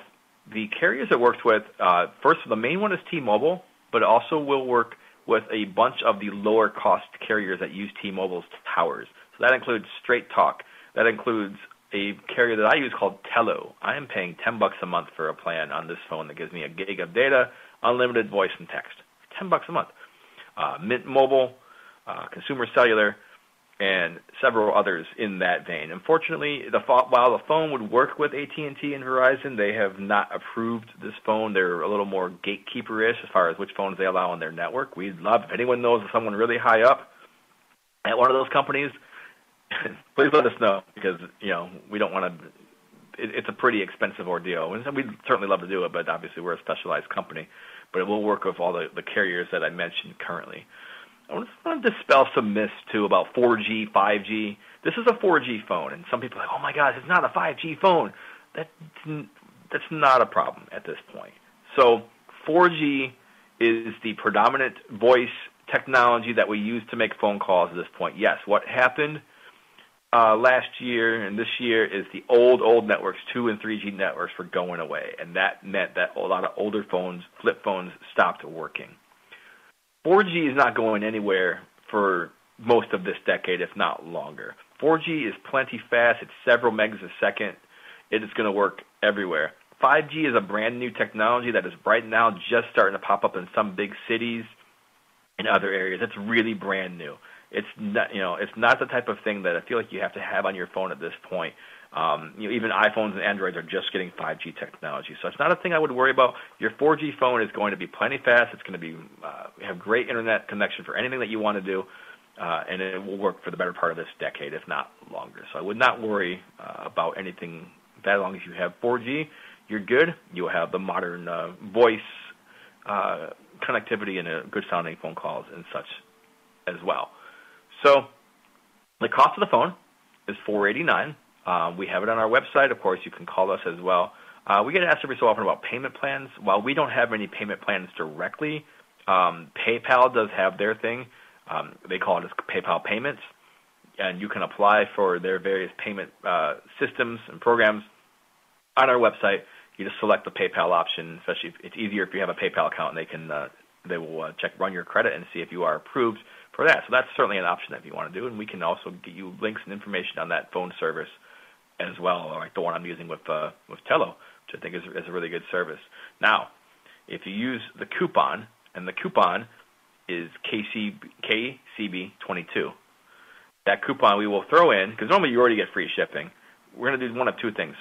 the carriers it works with, uh, first the main one is T-Mobile, but it also will work with a bunch of the lower cost carriers that use T-Mobile's towers. So that includes Straight Talk. That includes a carrier that I use called Tello. I am paying 10 bucks a month for a plan on this phone that gives me a gig of data, unlimited voice and text. 10 bucks a month. Uh, Mint Mobile, uh, Consumer Cellular, and several others in that vein. Unfortunately, the, while the phone would work with AT&T and Verizon, they have not approved this phone. They're a little more gatekeeper-ish as far as which phones they allow on their network. We'd love if anyone knows someone really high up at one of those companies – please let us know because you know we don't want to. It, it's a pretty expensive ordeal, and we'd certainly love to do it, but obviously we're a specialized company. But it will work with all the, the carriers that I mentioned currently. I want to dispel some myths too about 4G, 5G. This is a 4G phone, and some people are like, "Oh my God, it's not a 5G phone." That that's not a problem at this point. So 4G is the predominant voice technology that we use to make phone calls at this point. Yes, what happened uh, last year and this year is the old old networks, two and three G networks, were going away, and that meant that a lot of older phones, flip phones, stopped working. 4G is not going anywhere for most of this decade, if not longer. 4G is plenty fast; it's several megs a second. It is going to work everywhere. 5G is a brand new technology that is right now just starting to pop up in some big cities and other areas. It's really brand new it's not you know it's not the type of thing that I feel like you have to have on your phone at this point. Um, you know, even iPhones and Androids are just getting 5G technology, so it's not a thing I would worry about. Your 4G phone is going to be plenty fast. It's going to be uh, have great internet connection for anything that you want to do, uh, and it will work for the better part of this decade, if not longer. So I would not worry uh, about anything that long as you have 4G. You're good. You'll have the modern uh, voice uh, connectivity and a good sounding phone calls and such as well. So the cost of the phone is four eighty nine. Uh, we have it on our website. Of course, you can call us as well. Uh, we get asked every so often about payment plans. While we don't have any payment plans directly, um, PayPal does have their thing. Um, they call it as PayPal payments. and you can apply for their various payment uh, systems and programs on our website. You just select the PayPal option. Especially, if it's easier if you have a PayPal account, and they can uh, they will uh, check run your credit and see if you are approved for that. So that's certainly an option that you want to do, and we can also get you links and information on that phone service as well, like the one I'm using with uh, with Tello, which I think is, is a really good service. Now, if you use the coupon, and the coupon is KCB, KCB22, that coupon we will throw in because normally you already get free shipping. We're going to do one of two things.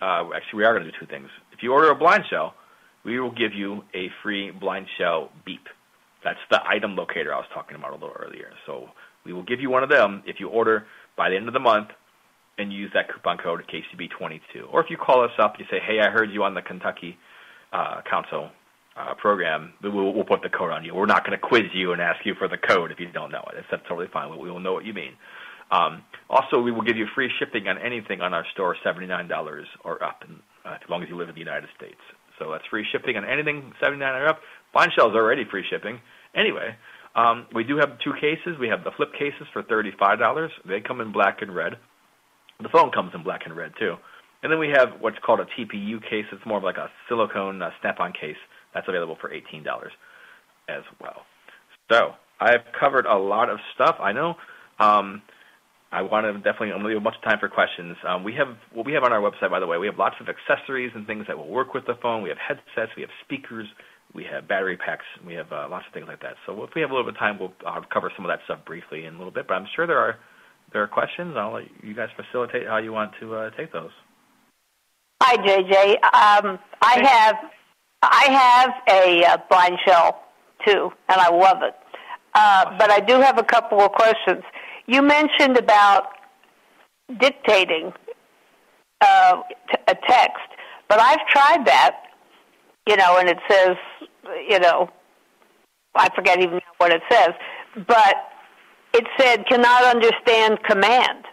Uh, actually, we are going to do two things. If you order a blind shell, we will give you a free blind shell beep. That's the item locator I was talking about a little earlier. So we will give you one of them if you order by the end of the month and use that coupon code KCB22. Or if you call us up, you say, "Hey, I heard you on the Kentucky uh, Council uh, program." We'll, we'll put the code on you. We're not going to quiz you and ask you for the code if you don't know it. That's totally fine. We, will know what you mean. Um, also, we will give you free shipping on anything on our store, $79 or up, and, uh, as long as you live in the United States. So that's free shipping on anything 79 or up. Blind Shell is already free shipping. Anyway, um, we do have two cases. We have the flip cases for $35. They come in black and red. The phone comes in black and red too. And then we have what's called a TPU case. It's more of like a silicone uh, snap-on case. That's available for $18 as well. So I've covered a lot of stuff. I know. Um, I want to definitely. I'm to leave a bunch of time for questions. Um, we have what we have on our website, by the way. We have lots of accessories and things that will work with the phone. We have headsets. We have speakers. We have battery packs. We have uh, lots of things like that. So if we have a little bit of time, we'll I'll cover some of that stuff briefly in a little bit. But I'm sure there are there are questions. I'll let you guys facilitate how you want to uh, take those. Hi, JJ. Um, I have I have a uh, blind shell too, and I love it. Uh, but I do have a couple of questions. You mentioned about dictating uh, t- a text, but I've tried that, you know, and it says, you know, I forget even what it says, but it said cannot understand command.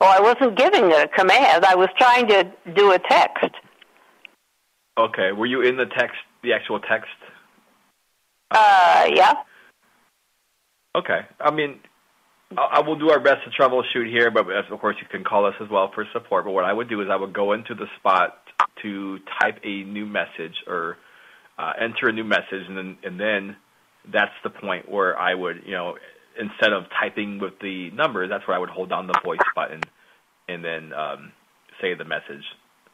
Well, I wasn't giving it a command. I was trying to do a text. Okay. Were you in the text, the actual text? Uh, yeah. Okay. I mean, I will do our best to troubleshoot here, but of course you can call us as well for support. But what I would do is I would go into the spot to type a new message or uh, enter a new message, and then and then that's the point where I would, you know, instead of typing with the numbers, that's where I would hold down the voice button and then um, say the message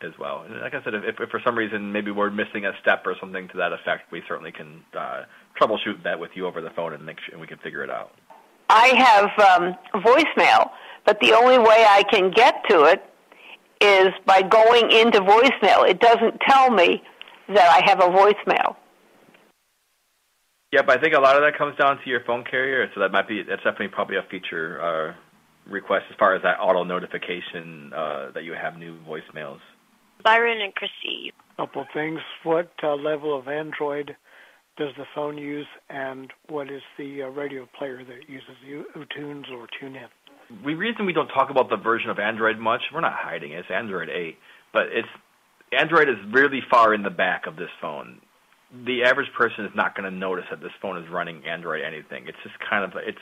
as well. And like I said, if, if for some reason maybe we're missing a step or something to that effect, we certainly can uh, troubleshoot that with you over the phone and make sure and we can figure it out. I have um, voicemail, but the only way I can get to it is by going into voicemail. It doesn't tell me that I have a voicemail. Yeah, but I think a lot of that comes down to your phone carrier, so that might be that's definitely probably a feature uh, request as far as that auto notification uh, that you have new voicemails. Byron and Christy. Couple things. What uh, level of Android does the phone use, and what is the uh, radio player that uses, uTunes or TuneIn? The reason we don't talk about the version of Android much, we're not hiding it. It's Android 8, but it's Android is really far in the back of this phone. The average person is not going to notice that this phone is running Android anything. It's just kind of it's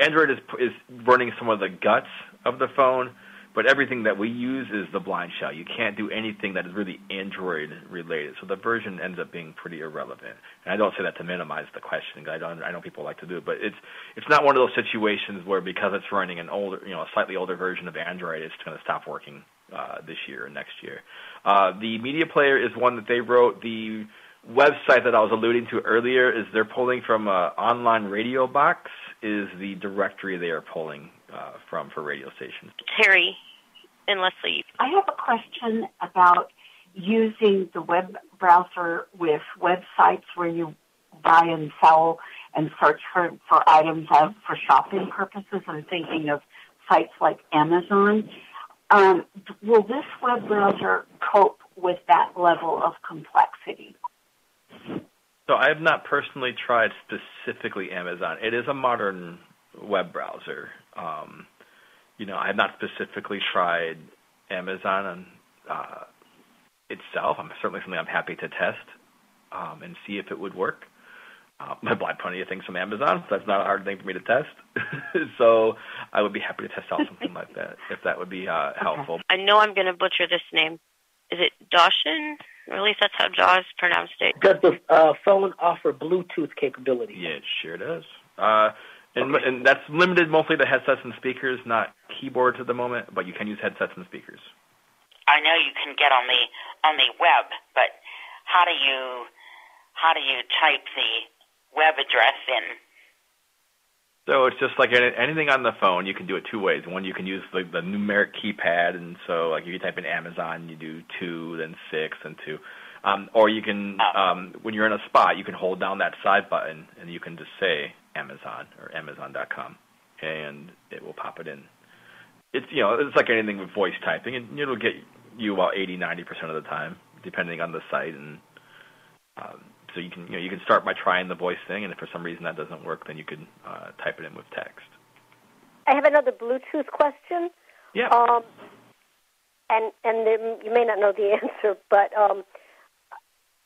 Android is is running some of the guts of the phone but everything that we use is the blind shell. You can't do anything that is really Android related. So the version ends up being pretty irrelevant. And I don't say that to minimize the question. I don't. I know people like to do it, but it's it's not one of those situations where because it's running an older, you know, a slightly older version of Android, it's going to stop working uh, this year or next year. Uh, the media player is one that they wrote. The website that I was alluding to earlier is they're pulling from uh, online radio box is the directory they are pulling uh, from for radio stations. Terry and Leslie. I have a question about using the web browser with websites where you buy and sell and search for, for items of, for shopping purposes. I'm thinking of sites like Amazon. Um, will this web browser cope with that level of complexity? So I have not personally tried specifically Amazon. It is a modern web browser. Um, you know, I have not specifically tried Amazon uh, itself. I'm certainly something I'm happy to test um, and see if it would work. Uh, I buy plenty of things from Amazon, so that's not a hard thing for me to test. so I would be happy to test out something like that if that would be uh, helpful. I know I'm going to butcher this name. Is it Dawson? Or at least that's how Jaws pronounced it. Does the uh, phone offer Bluetooth capability? Yeah, it sure does. Uh, and, okay. and that's limited mostly to headsets and speakers, not keyboards at the moment, but you can use headsets and speakers. I know you can get on the on the web, but how do you how do you type the web address in? So it's just like anything on the phone, you can do it two ways. One, you can use the, the numeric keypad, and so like if you type in Amazon, you do two, then six, and two. Um, or you can, um, when you're in a spot, you can hold down that side button, and you can just say Amazon or Amazon.com, and it will pop it in. It's you know it's like anything with voice typing, and it'll get you about 80, 90 percent of the time, depending on the site and um, so you can you know you can start by trying the voice thing, and if for some reason that doesn't work, then you can uh, type it in with text. I have another Bluetooth question. Yeah. Um, and and you may not know the answer, but um,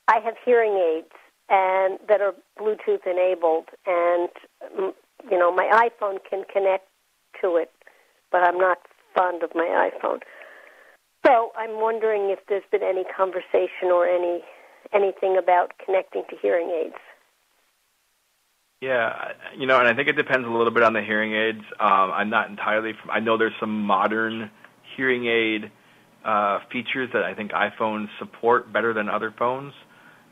I have hearing aids and that are Bluetooth enabled, and mm, you know my iPhone can connect to it, but I'm not fond of my iPhone. So I'm wondering if there's been any conversation or any anything about connecting to hearing aids. Yeah, you know, and I think it depends a little bit on the hearing aids. Um, I'm not entirely. From, I know there's some modern hearing aid uh, features that I think iPhones support better than other phones,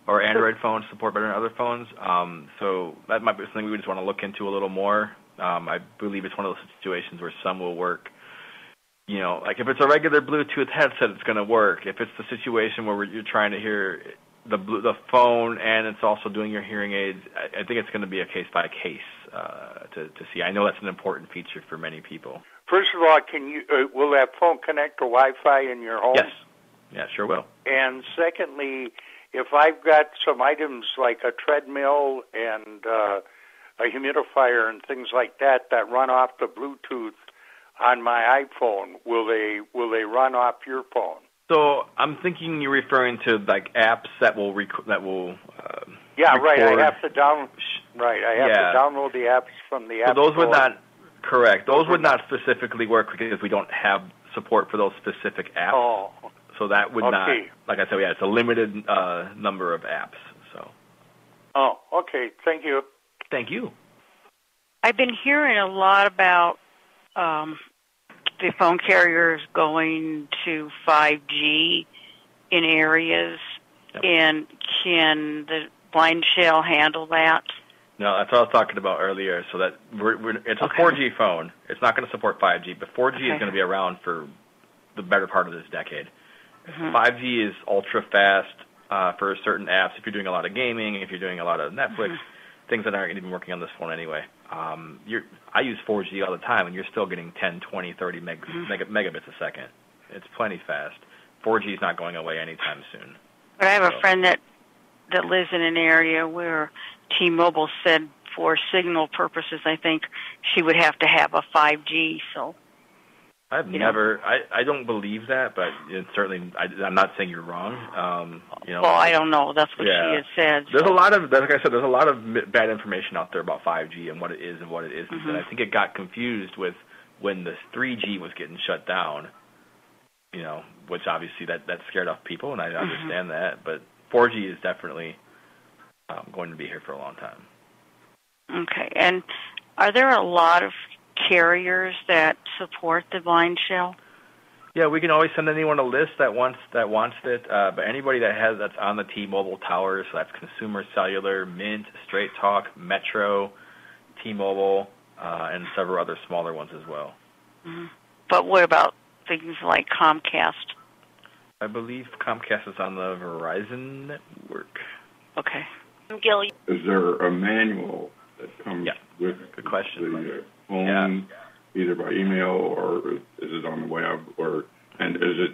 or Android phones support better than other phones. Um, so that might be something we would just want to look into a little more. Um, I believe it's one of those situations where some will work. You know, like if it's a regular Bluetooth headset, it's going to work. If it's the situation where you're trying to hear the the phone and it's also doing your hearing aids. I, I think it's going to be a case by case uh, to to see. I know that's an important feature for many people. First of all, can you uh, will that phone connect to Wi-Fi in your home? Yes. Yeah, sure will. And secondly, if I've got some items like a treadmill and uh, a humidifier and things like that that run off the Bluetooth on my iPhone, will they will they run off your phone? So I'm thinking you're referring to like apps that will rec- that will. Uh, yeah, record. right. I have to down. Right, I have yeah. to download the apps from the app. So those store. would not. Correct. Those would not specifically work because we don't have support for those specific apps. Oh. So that would okay. not. Like I said, yeah, it's a limited uh, number of apps. So. Oh, okay. Thank you. Thank you. I've been hearing a lot about um, the phone carriers going to 5G in areas, yep. and can the blind shell handle that? No, that's what I was talking about earlier. So that we're, we're, it's okay. a 4G phone. It's not going to support 5G, but 4G okay. is going to be around for the better part of this decade. Mm-hmm. 5G is ultra fast uh, for certain apps. If you're doing a lot of gaming, if you're doing a lot of Netflix, mm-hmm. things that aren't even working on this phone anyway. Um, you're, I use 4G all the time, and you're still getting 10, 20, 30 meg, Mm-hmm. mega, megabits a second. It's plenty fast. 4G is not going away anytime soon. But I have so. a friend that that lives in an area where T-Mobile said for signal purposes, I think she would have to have a 5G. So I've you never. Know. I I don't believe that, but it's certainly. I, I'm not saying you're wrong. Um, you know. Well, I don't know. That's what yeah. she had said. There's so. a lot of, like I said, there's a lot of bad information out there about 5G and what it is and what it isn't. Mm-hmm. And I think it got confused with when the 3G was getting shut down. You know, which obviously that that scared off people, and I understand mm-hmm. that. But 4G is definitely um, going to be here for a long time. Okay, and are there a lot of carriers that support the blind shell? Yeah, we can always send anyone a list that wants that wants it. Uh, but anybody that has that's on the T-Mobile towers, so that's Consumer Cellular, Mint, Straight Talk, Metro, T-Mobile, uh, and several other smaller ones as well. Mm-hmm. But what about things like Comcast? I believe Comcast is on the Verizon network. Okay. Gil, is there a manual that comes yeah. with Good question. the uh, phone, yeah. either by email or is it on the web, or and is it?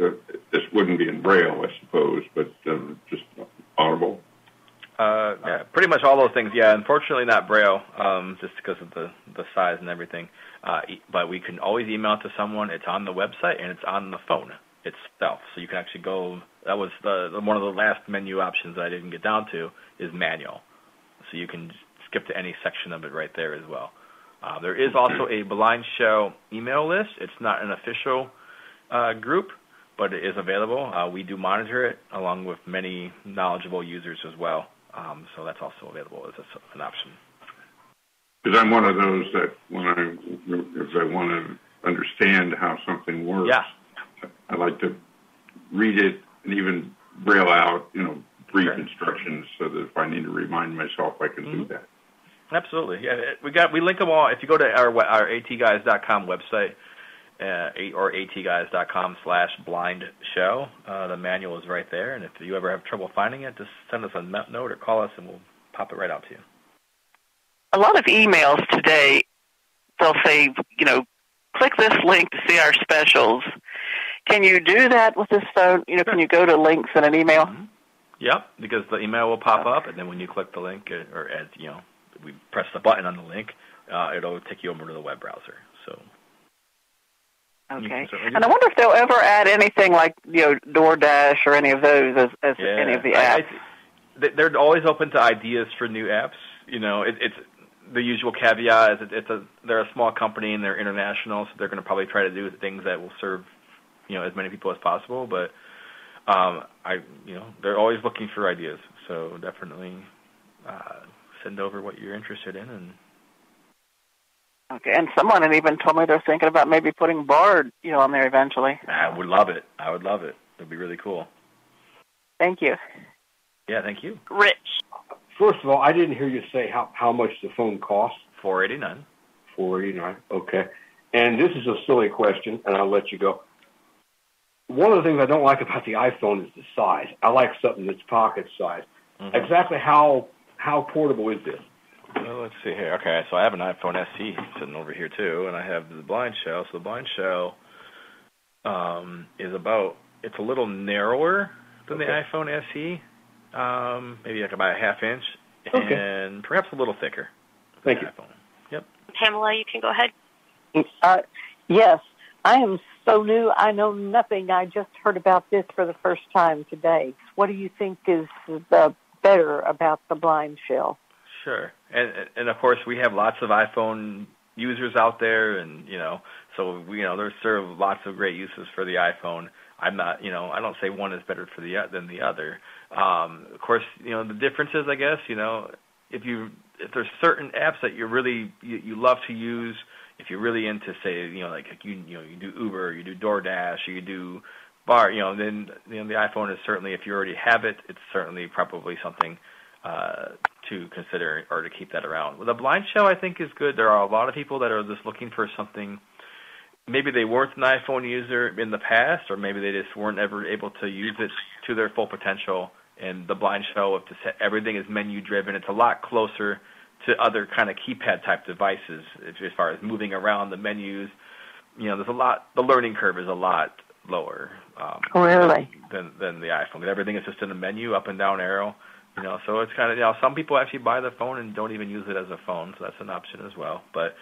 Uh, this wouldn't be in braille, I suppose, but um, just audible. Uh, yeah, pretty much all those things. Yeah, unfortunately not braille, um, just because of the the size and everything. Uh, e- but we can always email it to someone. It's on the website and it's on the phone itself, so you can actually go. That was the, the one of the last menu options I didn't get down to is manual. so you can skip to any section of it right there as well. Uh, there is also a Blind Shell email list. It's not an official uh, group, but it is available. Uh, we do monitor it along with many knowledgeable users as well. Um, so that's also available as a, an option. Because I'm one of those that when I if I want to understand how something works, yeah. I like to read it and even braille out, you know, brief sure. instructions so that if I need to remind myself, I can mm-hmm. do that. Absolutely. Yeah, we got we link them all. If you go to our our atguys.com website uh, or atguys.com slash blind shell, uh, the manual is right there. And if you ever have trouble finding it, just send us a note or call us, and we'll pop it right out to you. A lot of emails today, they'll say, you know, click this link to see our specials. Can you do that with this phone? You know, can you go to links in an email? Mm-hmm. Yep, because the email will pop up, and then when you click the link, uh, or as you know, we press the button on the link, uh, it'll take you over to the web browser. So. Okay. And I wonder if they'll ever add anything like you know DoorDash or any of those as, as yeah. any of the apps. I, I, they're always open to ideas for new apps. You know, it, it's the usual caveat is it, it's a they're a small company and they're international, so they're going to probably try to do things that will serve you know as many people as possible. But um, I you know they're always looking for ideas, so definitely uh, send over what you're interested in and Okay, and someone had even told me they're thinking about maybe putting Bard, you know, on there eventually. I would love it. I would love it. It'd be really cool. Thank you. Yeah, thank you. Rich. First of all, I didn't hear you say how how much the phone costs. Four eighty nine. Four eighty nine. Okay. And this is a silly question, and I'll let you go. One of the things I don't like about the iPhone is the size. I like something that's pocket size. Mm-hmm. Exactly how how portable is this? Well, let's see here. Okay, so I have an iPhone SE sitting over here too, and I have the blind shell. So the blind shell um, is about it's a little narrower than okay. the iPhone SE, um, maybe like about a half inch, okay. and perhaps a little thicker. Thank you. iPhone. Yep. Pamela, you can go ahead. Uh, yes, I am so new. I know nothing. I just heard about this for the first time today. What do you think is the better about the blind shell? Sure, and and of course we have lots of iPhone users out there, and you know, so you know, there's serve lots of great uses for the iPhone. I'm not, you know, I don't say one is better for the than the other. Um, of course, you know, the differences, I guess, you know, if you if there's certain apps that you really you, you love to use, if you're really into, say, you know, like you you know you do Uber, you do DoorDash, or you do Bar, you know, then you know the iPhone is certainly if you already have it, it's certainly probably something uh, to consider or to keep that around. Well, The blind shell I think is good. There are a lot of people that are just looking for something. Maybe they weren't an iPhone user in the past, or maybe they just weren't ever able to use it to their full potential. And the blind shell, if everything is menu driven, it's a lot closer to other kind of keypad type devices as far as moving around the menus. You know, there's a lot. The learning curve is a lot lower. Um, really? Than than the iPhone. Everything is just in a menu, up and down arrow. You know, so it's kind of you know some people actually buy the phone and don't even use it as a phone, so that's an option as well. But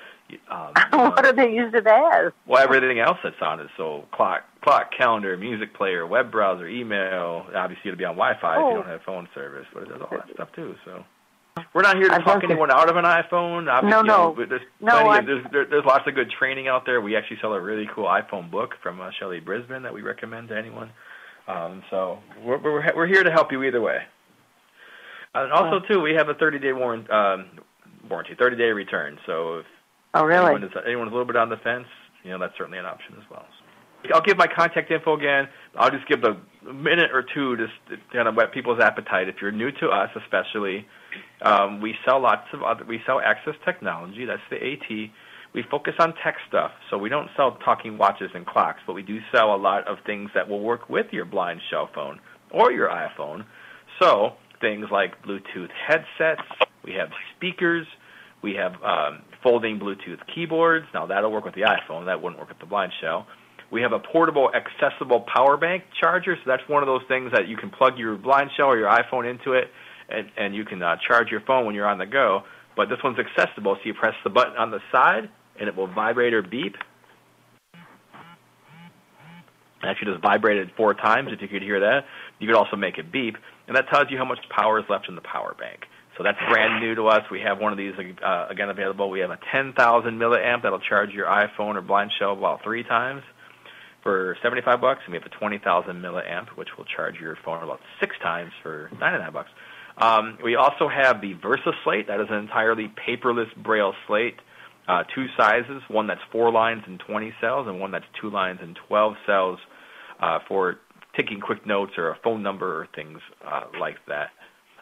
um, what do they use it as? Well, everything else that's on it. So clock, clock, calendar, music player, web browser, email. Obviously, it'll be on Wi-Fi oh. if you don't have phone service, but it does all that stuff too. So. We're not here to talk anyone out of an iPhone. Obviously, no, no, you know, there's no. Of, there's, there, there's lots of good training out there. We actually sell a really cool iPhone book from uh, Shelly Brisbane that we recommend to anyone. Um, so we're, we're we're here to help you either way. And also, too, we have a 30-day warrant, um, warranty, 30-day return. So if oh, really? anyone is, anyone's a little bit on the fence, you know, that's certainly an option as well. I'll give my contact info again. I'll just give a minute or two just to kind of whet people's appetite. If you're new to us, especially, um, we sell lots of other. We sell access technology. That's the AT. We focus on tech stuff, so we don't sell talking watches and clocks, but we do sell a lot of things that will work with your blind shell phone or your iPhone. So things like Bluetooth headsets. We have speakers. We have um, folding Bluetooth keyboards. Now that'll work with the iPhone. That wouldn't work with the blind shell. We have a portable, accessible power bank charger. So that's one of those things that you can plug your blind shell or your iPhone into it, and, and you can uh, charge your phone when you're on the go. But this one's accessible, so you press the button on the side, and it will vibrate or beep. It actually just vibrated four times, if you could hear that. You could also make it beep, and that tells you how much power is left in the power bank. So that's brand new to us. We have one of these uh, again available. We have a 10,000 milliamp that'll charge your iPhone or blind shell about three times for 75 bucks, and we have a 20,000 milliamp which will charge your phone about six times for 99 bucks. Um, we also have the Versa Slate. That is an entirely paperless braille slate. Uh, two sizes, one that's four lines and 20 cells, and one that's two lines and 12 cells uh, for taking quick notes or a phone number or things uh, like that.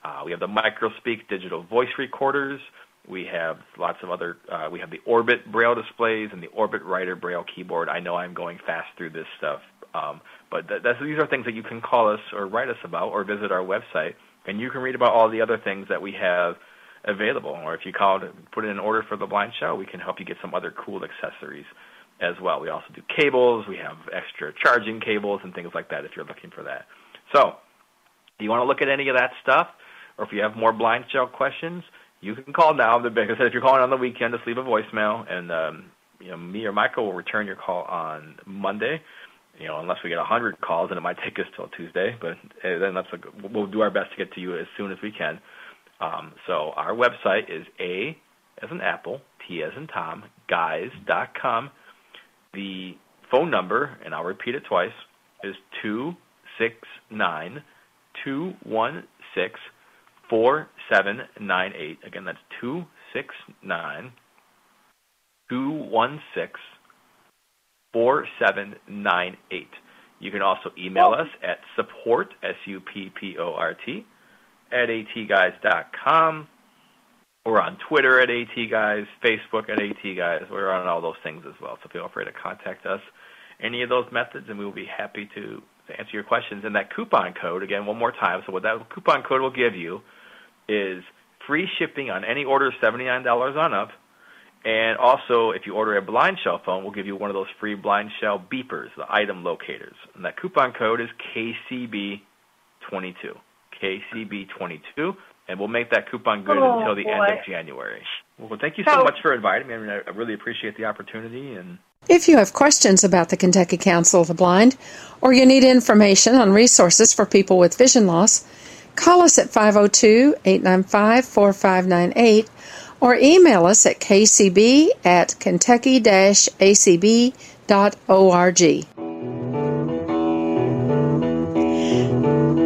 Uh, we have the MicroSpeak digital voice recorders. We have lots of other. Uh, we have the Orbit Braille displays and the Orbit Writer Braille keyboard. I know I'm going fast through this stuff, um, but th- these are things that you can call us or write us about or visit our website, and you can read about all the other things that we have available. Or if you call to put in an order for the blind shell, we can help you get some other cool accessories as well. We also do cables. We have extra charging cables and things like that if you're looking for that. So, do you want to look at any of that stuff? or if you have more blind shell questions, you can call now. Like I said, if you're calling on the weekend, just leave a voicemail, and um, you know me or Michael will return your call on Monday. You know, unless we get a hundred calls, and it might take us till Tuesday, but uh, then that's a, we'll do our best to get to you as soon as we can. Um, so our website is a as in apple, t as in Tom, guys dot com. The phone number, and I'll repeat it twice, is two six nine two one six 4798. Again, that's 269 216 4798. You can also email oh. us at support, S-U-P-P-O-R-T, at atguys.com. We're on Twitter at atguys, Facebook at atguys. We're on all those things as well, so feel free to contact us any of those methods, and we will be happy to, to answer your questions. And that coupon code, again, one more time. So what that coupon code will give you is free shipping on any order of $79 on up. And also, if you order a blind shell phone, we'll give you one of those free blind shell beepers, the item locators. And that coupon code is KCB22. KCB22. And we'll make that coupon good oh, until the boy. end of January. Well, thank you so, so much for inviting me. I mean, I really appreciate the opportunity. And if you have questions about the Kentucky Council of the Blind, or you need information on resources for people with vision loss, Call us at 502 895 4598 or email us at kcb at kentucky acb.org.